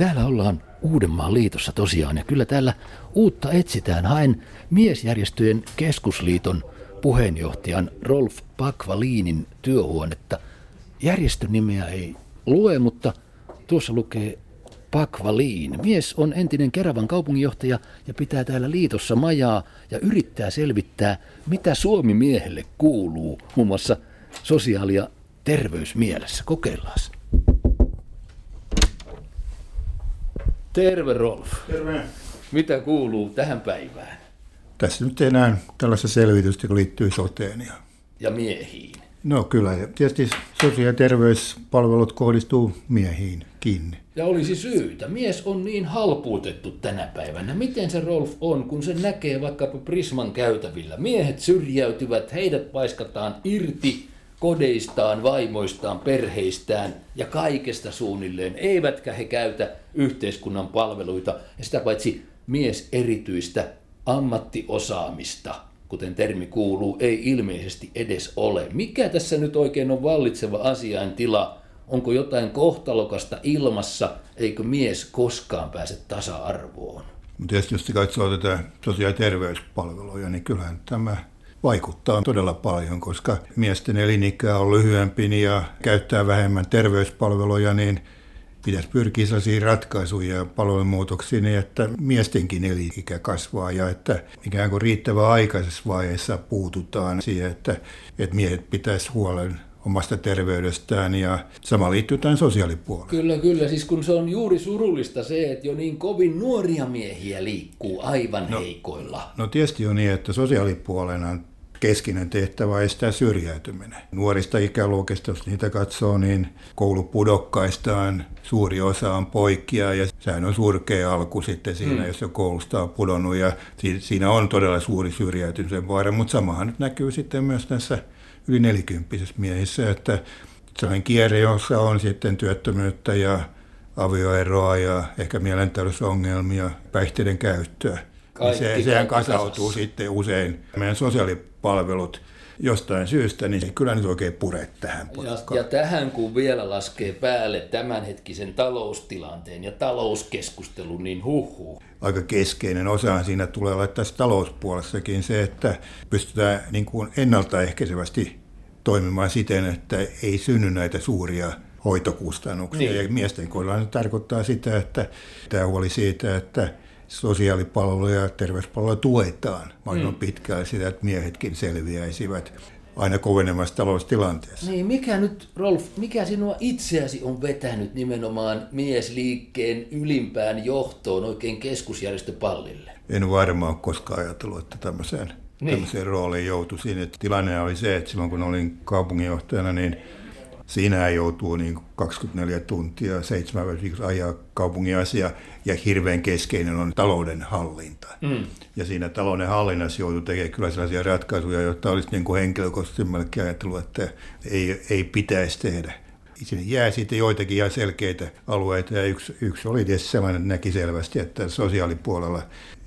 Täällä ollaan Uudenmaan liitossa tosiaan ja kyllä täällä uutta etsitään. Haen miesjärjestöjen keskusliiton puheenjohtajan Rolf Pakvaliinin työhuonetta. Järjestön nimeä ei lue, mutta tuossa lukee Pakvaliin. Mies on entinen Keravan kaupunginjohtaja ja pitää täällä liitossa majaa ja yrittää selvittää, mitä Suomi miehelle kuuluu, muun muassa sosiaali- ja terveysmielessä. Kokeillaan. Terve Rolf. Terve. Mitä kuuluu tähän päivään? Tässä nyt tehdään tällaista selvitystä, joka liittyy soteen. Ja... Ja miehiin. No kyllä, ja tietysti sosiaali- ja terveyspalvelut kohdistuu miehiin kiinni. Ja olisi syytä. Mies on niin halpuutettu tänä päivänä. Miten se Rolf on, kun se näkee vaikkapa Prisman käytävillä? Miehet syrjäytyvät, heidät paiskataan irti kodeistaan, vaimoistaan, perheistään ja kaikesta suunnilleen. Eivätkä he käytä yhteiskunnan palveluita ja sitä paitsi mies erityistä ammattiosaamista, kuten termi kuuluu, ei ilmeisesti edes ole. Mikä tässä nyt oikein on vallitseva asiaintila? Onko jotain kohtalokasta ilmassa, eikö mies koskaan pääse tasa-arvoon? Tietysti jos katsoo tätä sosiaali- ja terveyspalveluja, niin kyllähän tämä vaikuttaa todella paljon, koska miesten elinikä on lyhyempi ja käyttää vähemmän terveyspalveluja, niin pitäisi pyrkiä sellaisiin ratkaisuja ja palvelumuutoksiin, niin että miestenkin elinikä kasvaa ja että ikään kuin riittävän aikaisessa vaiheessa puututaan siihen, että, että miehet pitäisi huolen omasta terveydestään ja sama liittyy tähän sosiaalipuoleen. Kyllä, kyllä. Siis kun se on juuri surullista se, että jo niin kovin nuoria miehiä liikkuu aivan no, heikoilla. No tietysti on niin, että sosiaalipuolena keskinen tehtävä estää syrjäytyminen. Nuorista ikäluokista, jos niitä katsoo, niin koulupudokkaistaan suuri osa on poikia ja sehän on surkea alku sitten siinä, mm. jos se koulusta on pudonnut ja siinä on todella suuri syrjäytymisen vaara, mutta samahan nyt näkyy sitten myös tässä yli nelikymppisissä miehissä, että sellainen kierre, jossa on sitten työttömyyttä ja avioeroa ja ehkä mielenterveysongelmia, päihteiden käyttöä. Kaikki, niin se, sehän kasautuu kasassa. sitten usein meidän sosiaalipalvelut jostain syystä, niin se kyllä nyt oikein pure tähän ja, ja tähän kun vielä laskee päälle tämänhetkisen taloustilanteen ja talouskeskustelun, niin huhu. Aika keskeinen osa siinä tulee olla tässä talouspuolessakin se, että pystytään niin kuin ennaltaehkäisevästi toimimaan siten, että ei synny näitä suuria hoitokustannuksia. Niin. Ja miesten kohdalla se tarkoittaa sitä, että tämä huoli siitä, että sosiaalipalveluja ja terveyspalveluja tuetaan mahdollisimman mm. pitkään sitä, että miehetkin selviäisivät aina kovenemassa taloustilanteessa. Niin, mikä nyt, Rolf, mikä sinua itseäsi on vetänyt nimenomaan miesliikkeen ylimpään johtoon oikein keskusjärjestöpallille? En varmaan koskaan ajatellut, että tämmöiseen, niin. tämmöiseen rooliin joutuisin. Että tilanne oli se, että silloin kun olin kaupunginjohtajana, niin Siinä joutuu niin 24 tuntia, seitsemän viikossa ajaa kaupungin asia ja hirveän keskeinen on talouden hallinta. Mm. Ja siinä talouden hallinnassa joutuu tekemään kyllä sellaisia ratkaisuja, joita olisi niin kuin henkilökohtaisesti melkein ajatellut, että ei, ei pitäisi tehdä. Sinne jää sitten joitakin ihan selkeitä alueita ja yksi, yksi oli tietysti sellainen, että näki selvästi, että sosiaalipuolella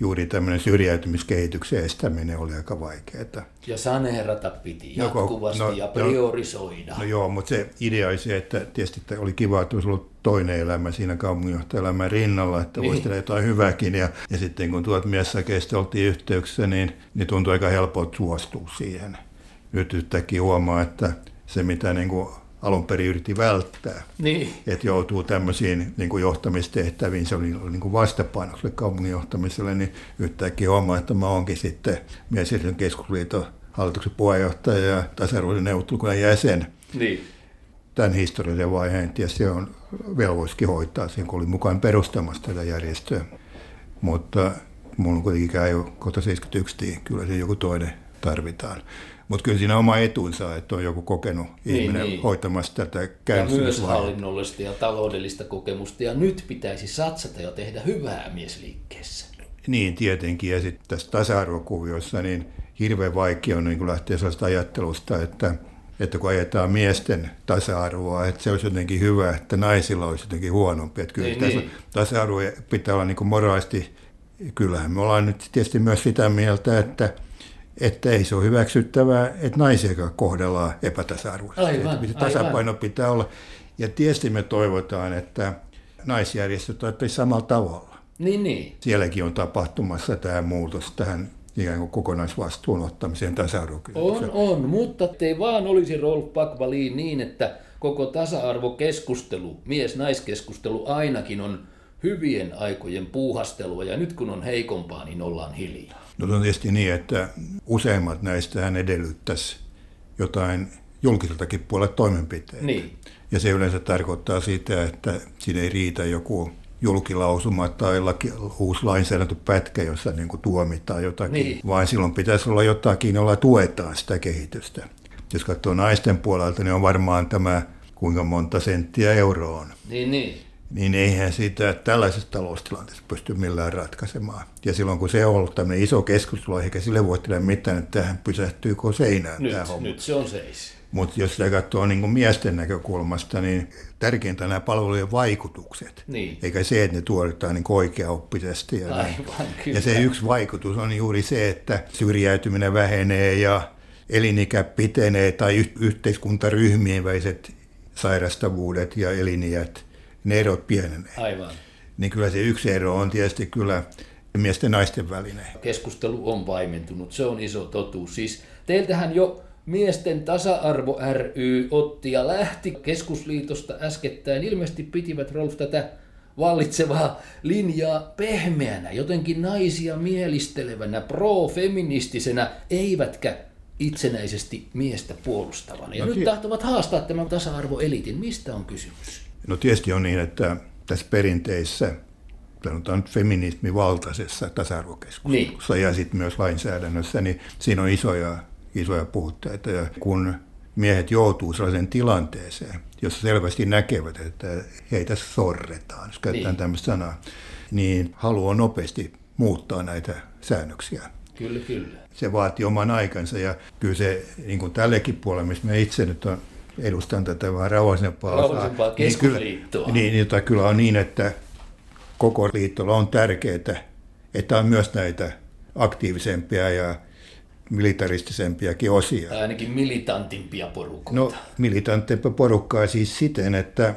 juuri tämmöinen syrjäytymiskehityksen estäminen oli aika vaikeaa. Ja saneerata piti no, jatkuvasti no, ja priorisoida. No, no joo, mutta se idea oli se, että tietysti että oli kiva, että olisi ollut toinen elämä siinä kaupunginjohtajaelämän rinnalla, että niin. voisi tehdä jotain hyvääkin. Ja, ja sitten kun tuot miessakeista oltiin yhteyksissä, niin, niin tuntui aika helpolta suostua siihen. Nyt yhtäkkiä huomaa, että se mitä niin kuin alun perin yritti välttää. Niin. Että joutuu tämmöisiin niin kuin johtamistehtäviin, se oli niin kuin vastapainokselle kaupungin johtamiselle, niin yhtäkkiä huomaa, että mä oonkin sitten Miesjärjestön keskusliiton hallituksen puheenjohtaja ja tasa-arvoisen neuvottelukunnan jäsen. Niin. Tämän historiallisen vaiheen tietysti on velvoisikin hoitaa siinä, kun oli mukaan perustamassa tätä järjestöä. Mutta mulla on kuitenkin käy kohta 71, niin kyllä se joku toinen tarvitaan. Mutta kyllä siinä oma etunsa, että on joku kokenut niin, ihminen niin. hoitamassa tätä Ja myös hallinnollista ja taloudellista kokemusta. Ja nyt pitäisi satsata ja tehdä hyvää miesliikkeessä. Niin, tietenkin. Ja sitten tässä tasa-arvokuviossa niin hirveän vaikea on niin lähteä sellaista ajattelusta, että, että kun ajetaan miesten tasa-arvoa, että se olisi jotenkin hyvä, että naisilla olisi jotenkin huonompi. Että kyllä niin, tässä niin. tasa-arvo pitää olla niin moraalisti, kyllähän me ollaan nyt tietysti myös sitä mieltä, että että ei se ole hyväksyttävää, että naisia kohdellaan epätasa-arvoisesti. Tasapaino aivan. pitää olla. Ja tietysti me toivotaan, että naisjärjestöt ajattelivat samalla tavalla. Niin, niin. Sielläkin on tapahtumassa tämä muutos tähän ikään kuin kokonaisvastuun ottamiseen tasa On, on, mutta ei vaan olisi Rolf Pakvaliin niin, että koko tasa-arvokeskustelu, mies-naiskeskustelu ainakin on hyvien aikojen puuhastelua ja nyt kun on heikompaa, niin ollaan hiljaa. No on tietysti niin, että useimmat näistä hän edellyttäisi jotain julkiseltakin puolelle toimenpiteitä. Niin. Ja se yleensä tarkoittaa sitä, että siinä ei riitä joku julkilausuma tai laki, uusi lainsäädäntöpätkä, jossa niin kuin tuomitaan jotakin, niin. vaan silloin pitäisi olla jotakin, jolla tuetaan sitä kehitystä. Jos katsoo naisten puolelta, niin on varmaan tämä, kuinka monta senttiä euroa Niin, niin niin eihän sitä tällaisessa taloustilanteessa pysty millään ratkaisemaan. Ja silloin kun se on ollut tämmöinen iso keskustelu, eikä sille voi tehdä mitään, että tähän pysähtyykö seinään nyt, tämä homma. Nyt se on seis. Mutta jos sitä katsoo niin miesten näkökulmasta, niin tärkeintä nämä palvelujen vaikutukset. Niin. Eikä se, että ne tuotetaan niin oikeaoppisesti. Ja, Aivan, ja se yksi vaikutus on juuri se, että syrjäytyminen vähenee ja elinikä pitenee tai yhteiskuntaryhmien väiset sairastavuudet ja eliniät ne erot pienenee. Aivan. Niin kyllä se yksi ero on tietysti kyllä miesten ja naisten välinen. Keskustelu on vaimentunut, se on iso totuus. Siis teiltähän jo Miesten tasa-arvo ry otti ja lähti keskusliitosta äskettäin. Ilmeisesti pitivät Rolf tätä vallitsevaa linjaa pehmeänä, jotenkin naisia mielistelevänä, pro-feministisenä, eivätkä itsenäisesti miestä puolustavana. Ja no, nyt tahtovat haastaa tämän tasa-arvoelitin. Mistä on kysymys? No tietysti on niin, että tässä perinteisessä sanotaan nyt feminismivaltaisessa tasa-arvokeskustelussa niin. ja sitten myös lainsäädännössä, niin siinä on isoja, isoja puutteita. Ja kun miehet joutuu sellaiseen tilanteeseen, jossa selvästi näkevät, että heitä sorretaan, jos käytetään niin. tämmöistä sanaa, niin haluaa nopeasti muuttaa näitä säännöksiä. Kyllä, kyllä. Se vaatii oman aikansa ja kyllä se niin kuin tällekin puolelle, missä me itse nyt on edustan tätä vähän rauhallisempaa osaa. Niin kyllä, niin, niin, jota kyllä on niin, että koko liittolla on tärkeää, että on myös näitä aktiivisempia ja militaristisempiakin osia. Tai ainakin militantimpia porukkoja. No, militantimpia porukkaa siis siten, että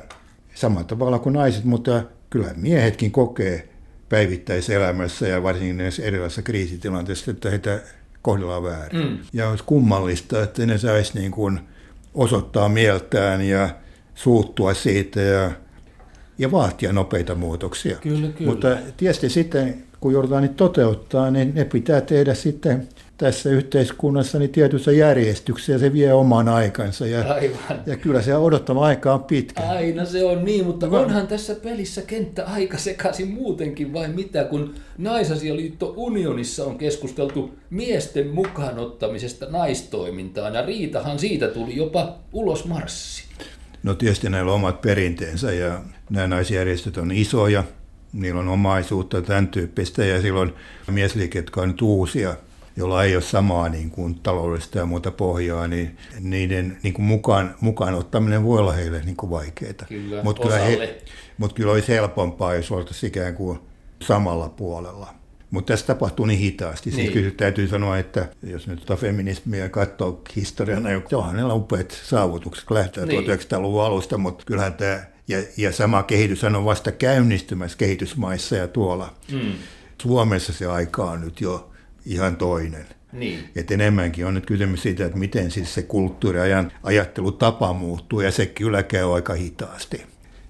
samalla tavalla kuin naiset, mutta kyllä miehetkin kokee päivittäiselämässä ja varsinkin näissä erilaisissa kriisitilanteissa, että heitä kohdellaan väärin. Mm. Ja olisi kummallista, että ne saisi niin kuin osoittaa mieltään ja suuttua siitä ja, ja vaatia nopeita muutoksia. Kyllä, kyllä. Mutta tietysti sitten, kun joudutaan niitä toteuttaa, niin ne pitää tehdä sitten tässä yhteiskunnassa niin tietyssä järjestyksessä ja se vie oman aikansa. Ja, Aivan. ja kyllä se odottava aika on pitkä. Aina se on niin, mutta no. onhan tässä pelissä kenttä aika sekaisin muutenkin vai mitä, kun Naisasialiitto Unionissa on keskusteltu miesten mukaanottamisesta naistoimintaan ja riitahan siitä tuli jopa ulos marssi. No tietysti näillä on omat perinteensä ja nämä naisjärjestöt on isoja, niillä on omaisuutta tämän tyyppistä ja silloin miesliiket, jotka on nyt uusia, jolla ei ole samaa niin kuin, taloudellista ja muuta pohjaa, niin niiden niin kuin mukaan, mukaan ottaminen voi olla heille niin kuin vaikeaa. Kyllä, Mutta kyllä, he, mut kyllä olisi helpompaa, jos oltaisiin ikään kuin samalla puolella. Mutta tässä tapahtuu niin hitaasti. Siis niin. Siis kyllä täytyy sanoa, että jos nyt tuota feminismiä katsoo historiana, niin onhan näillä upeat saavutukset, lähtee niin. 1900-luvun alusta, mutta kyllähän tämä, ja, ja sama kehitys on vasta käynnistymässä kehitysmaissa ja tuolla. Mm. Suomessa se aika on nyt jo ihan toinen. Niin. Et enemmänkin on nyt kysymys siitä, että miten siis se kulttuuriajan ajattelutapa muuttuu, ja se kyllä käy aika hitaasti.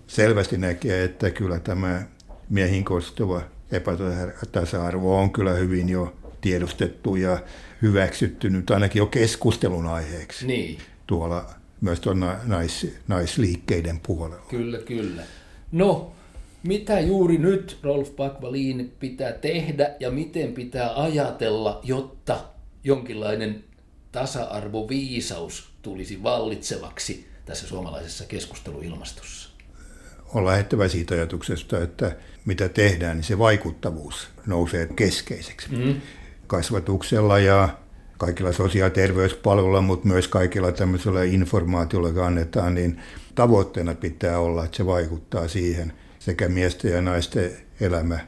Selvästi näkee, että kyllä tämä miehin koostuva epätasa-arvo on kyllä hyvin jo tiedostettu ja hyväksytty nyt ainakin jo keskustelun aiheeksi niin. tuolla myös tuon nais, naisliikkeiden puolella. Kyllä, kyllä. No, mitä juuri nyt Rolf Bakvalin pitää tehdä ja miten pitää ajatella, jotta jonkinlainen tasa-arvoviisaus tulisi vallitsevaksi tässä suomalaisessa keskusteluilmastossa? On lähettävä siitä ajatuksesta, että mitä tehdään, niin se vaikuttavuus nousee keskeiseksi. Mm. Kasvatuksella ja kaikilla sosiaali- ja terveyspalveluilla, mutta myös kaikilla tämmöisellä informaatiolla, joka annetaan, niin tavoitteena pitää olla, että se vaikuttaa siihen – sekä miesten ja naisten elämä,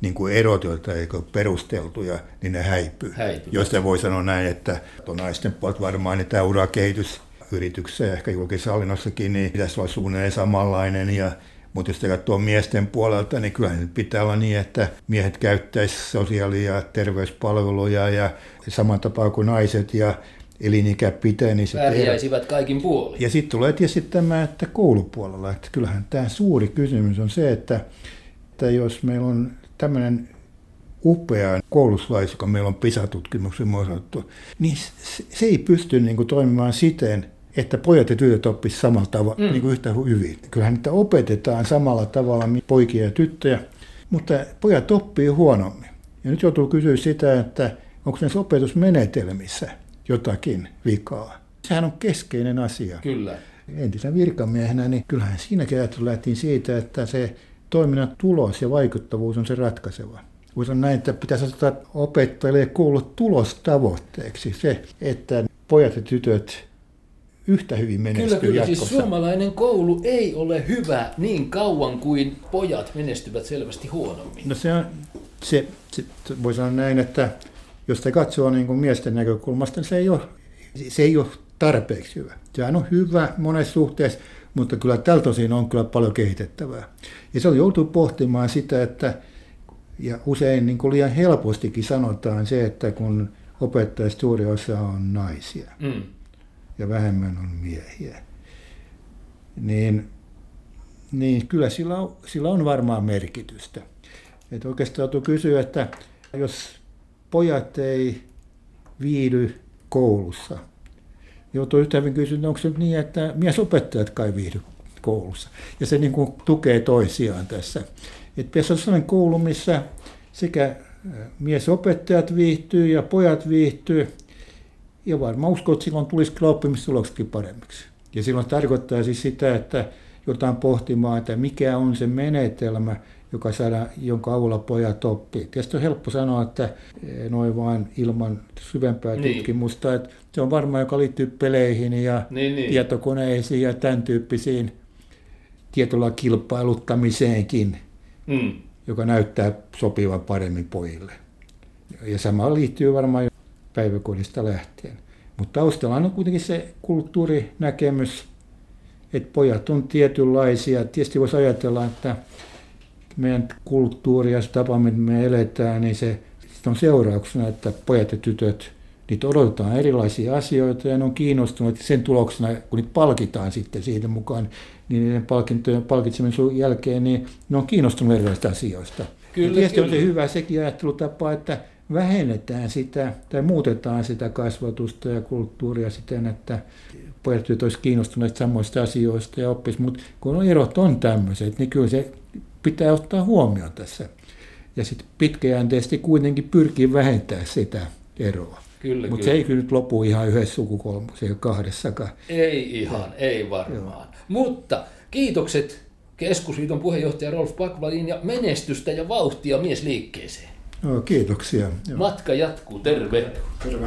niin kuin erot, joita ei ole perusteltuja, niin ne häipyy. häipyy. Josta voi sanoa näin, että naisten puolta varmaan niin tämä urakehitys yrityksessä ja ehkä julkisessa hallinnossakin, niin pitäisi olla suunnilleen samanlainen ja Mutta jos katsoo miesten puolelta, niin kyllähän pitää olla niin, että miehet käyttäisivät sosiaali- ja terveyspalveluja ja saman tapaan kuin naiset ja elinikä pitenisi. Pärjäisivät kaikin puolin. Ja sitten tulee tietysti tämä, että koulupuolella, että kyllähän tämä suuri kysymys on se, että, että jos meillä on tämmöinen upea kouluslais, joka meillä on PISA-tutkimuksen osattu, niin se ei pysty niin kuin, toimimaan siten, että pojat ja tytöt oppisivat samalla tavalla, mm. niin kuin yhtä hyvin. Kyllähän niitä opetetaan samalla tavalla poikia ja tyttöjä, mutta pojat oppii huonommin. Ja nyt joutuu kysyä sitä, että onko näissä opetusmenetelmissä jotakin vikaa. Sehän on keskeinen asia. Kyllä. Entisenä virkamiehenä, niin kyllähän siinäkin lähtiin siitä, että se toiminnan tulos ja vaikuttavuus on se ratkaiseva. Voisi näin, että pitäisi ottaa opettajille kuulla tulostavoitteeksi se, että pojat ja tytöt yhtä hyvin menestyy kyllä, kyllä. Jatkossa. Siis suomalainen koulu ei ole hyvä niin kauan kuin pojat menestyvät selvästi huonommin. No se on, se, se voi sanoa näin, että jos te katsoo niin kuin miesten näkökulmasta, niin se ei ole, se ei ole tarpeeksi hyvä. Sehän on hyvä monessa suhteessa, mutta kyllä tältä osin on kyllä paljon kehitettävää. Ja se joutuu pohtimaan sitä, että ja usein niin kuin liian helpostikin sanotaan se, että kun opettajista suuri osa on naisia mm. ja vähemmän on miehiä, niin, niin kyllä sillä on, sillä on varmaan merkitystä. Että oikeastaan joutuu kysyä, että jos pojat ei viihdy koulussa, joutuu yhtä hyvin kysyä, onko se nyt niin, että miesopettajat kai viihdy koulussa. Ja se niin kuin tukee toisiaan tässä. Että pitäisi olla sellainen koulu, missä sekä miesopettajat viihtyy ja pojat viihtyy. Ja varmaan uskon, että silloin tulisi kyllä oppimistuloksetkin paremmiksi. Ja silloin tarkoittaa siis sitä, että jotain pohtimaan, että mikä on se menetelmä, joka saada, jonka avulla pojat oppii. Tietysti on helppo sanoa, että noin vain ilman syvempää niin. tutkimusta, että se on varmaan, joka liittyy peleihin ja niin, niin. tietokoneisiin ja tämän tyyppisiin tietolla kilpailuttamiseenkin mm. joka näyttää sopivan paremmin pojille. Ja sama liittyy varmaan jo päiväkodista lähtien. Mutta taustalla on kuitenkin se kulttuurinäkemys, että pojat on tietynlaisia. Tietysti voisi ajatella, että meidän kulttuuri ja se tapa, miten me eletään, niin se on seurauksena, että pojat ja tytöt, niitä odotetaan erilaisia asioita ja ne on kiinnostuneet sen tuloksena, kun niitä palkitaan sitten siitä mukaan, niin niiden palkintojen palkitsemisen jälkeen, niin ne on kiinnostuneet erilaisista asioista. Kyllä, tietysti kyllä. on se hyvä sekin ajattelutapa, että vähennetään sitä tai muutetaan sitä kasvatusta ja kulttuuria siten, että pojat olisivat kiinnostuneet samoista asioista ja oppisivat, mutta kun erot on tämmöiset, niin kyllä se pitää ottaa huomioon tässä. Ja sitten pitkäjänteisesti kuitenkin pyrkii vähentämään sitä eroa. Kyllä, Mutta se ei kyllä nyt lopu ihan yhdessä sukukolmassa eikä kahdessakaan. Ei ihan, ei varmaan. Joo. Mutta kiitokset keskusliiton puheenjohtaja Rolf Pakvalin ja menestystä ja vauhtia miesliikkeeseen. Kiitoksia. Matka jatkuu, terve. Terve.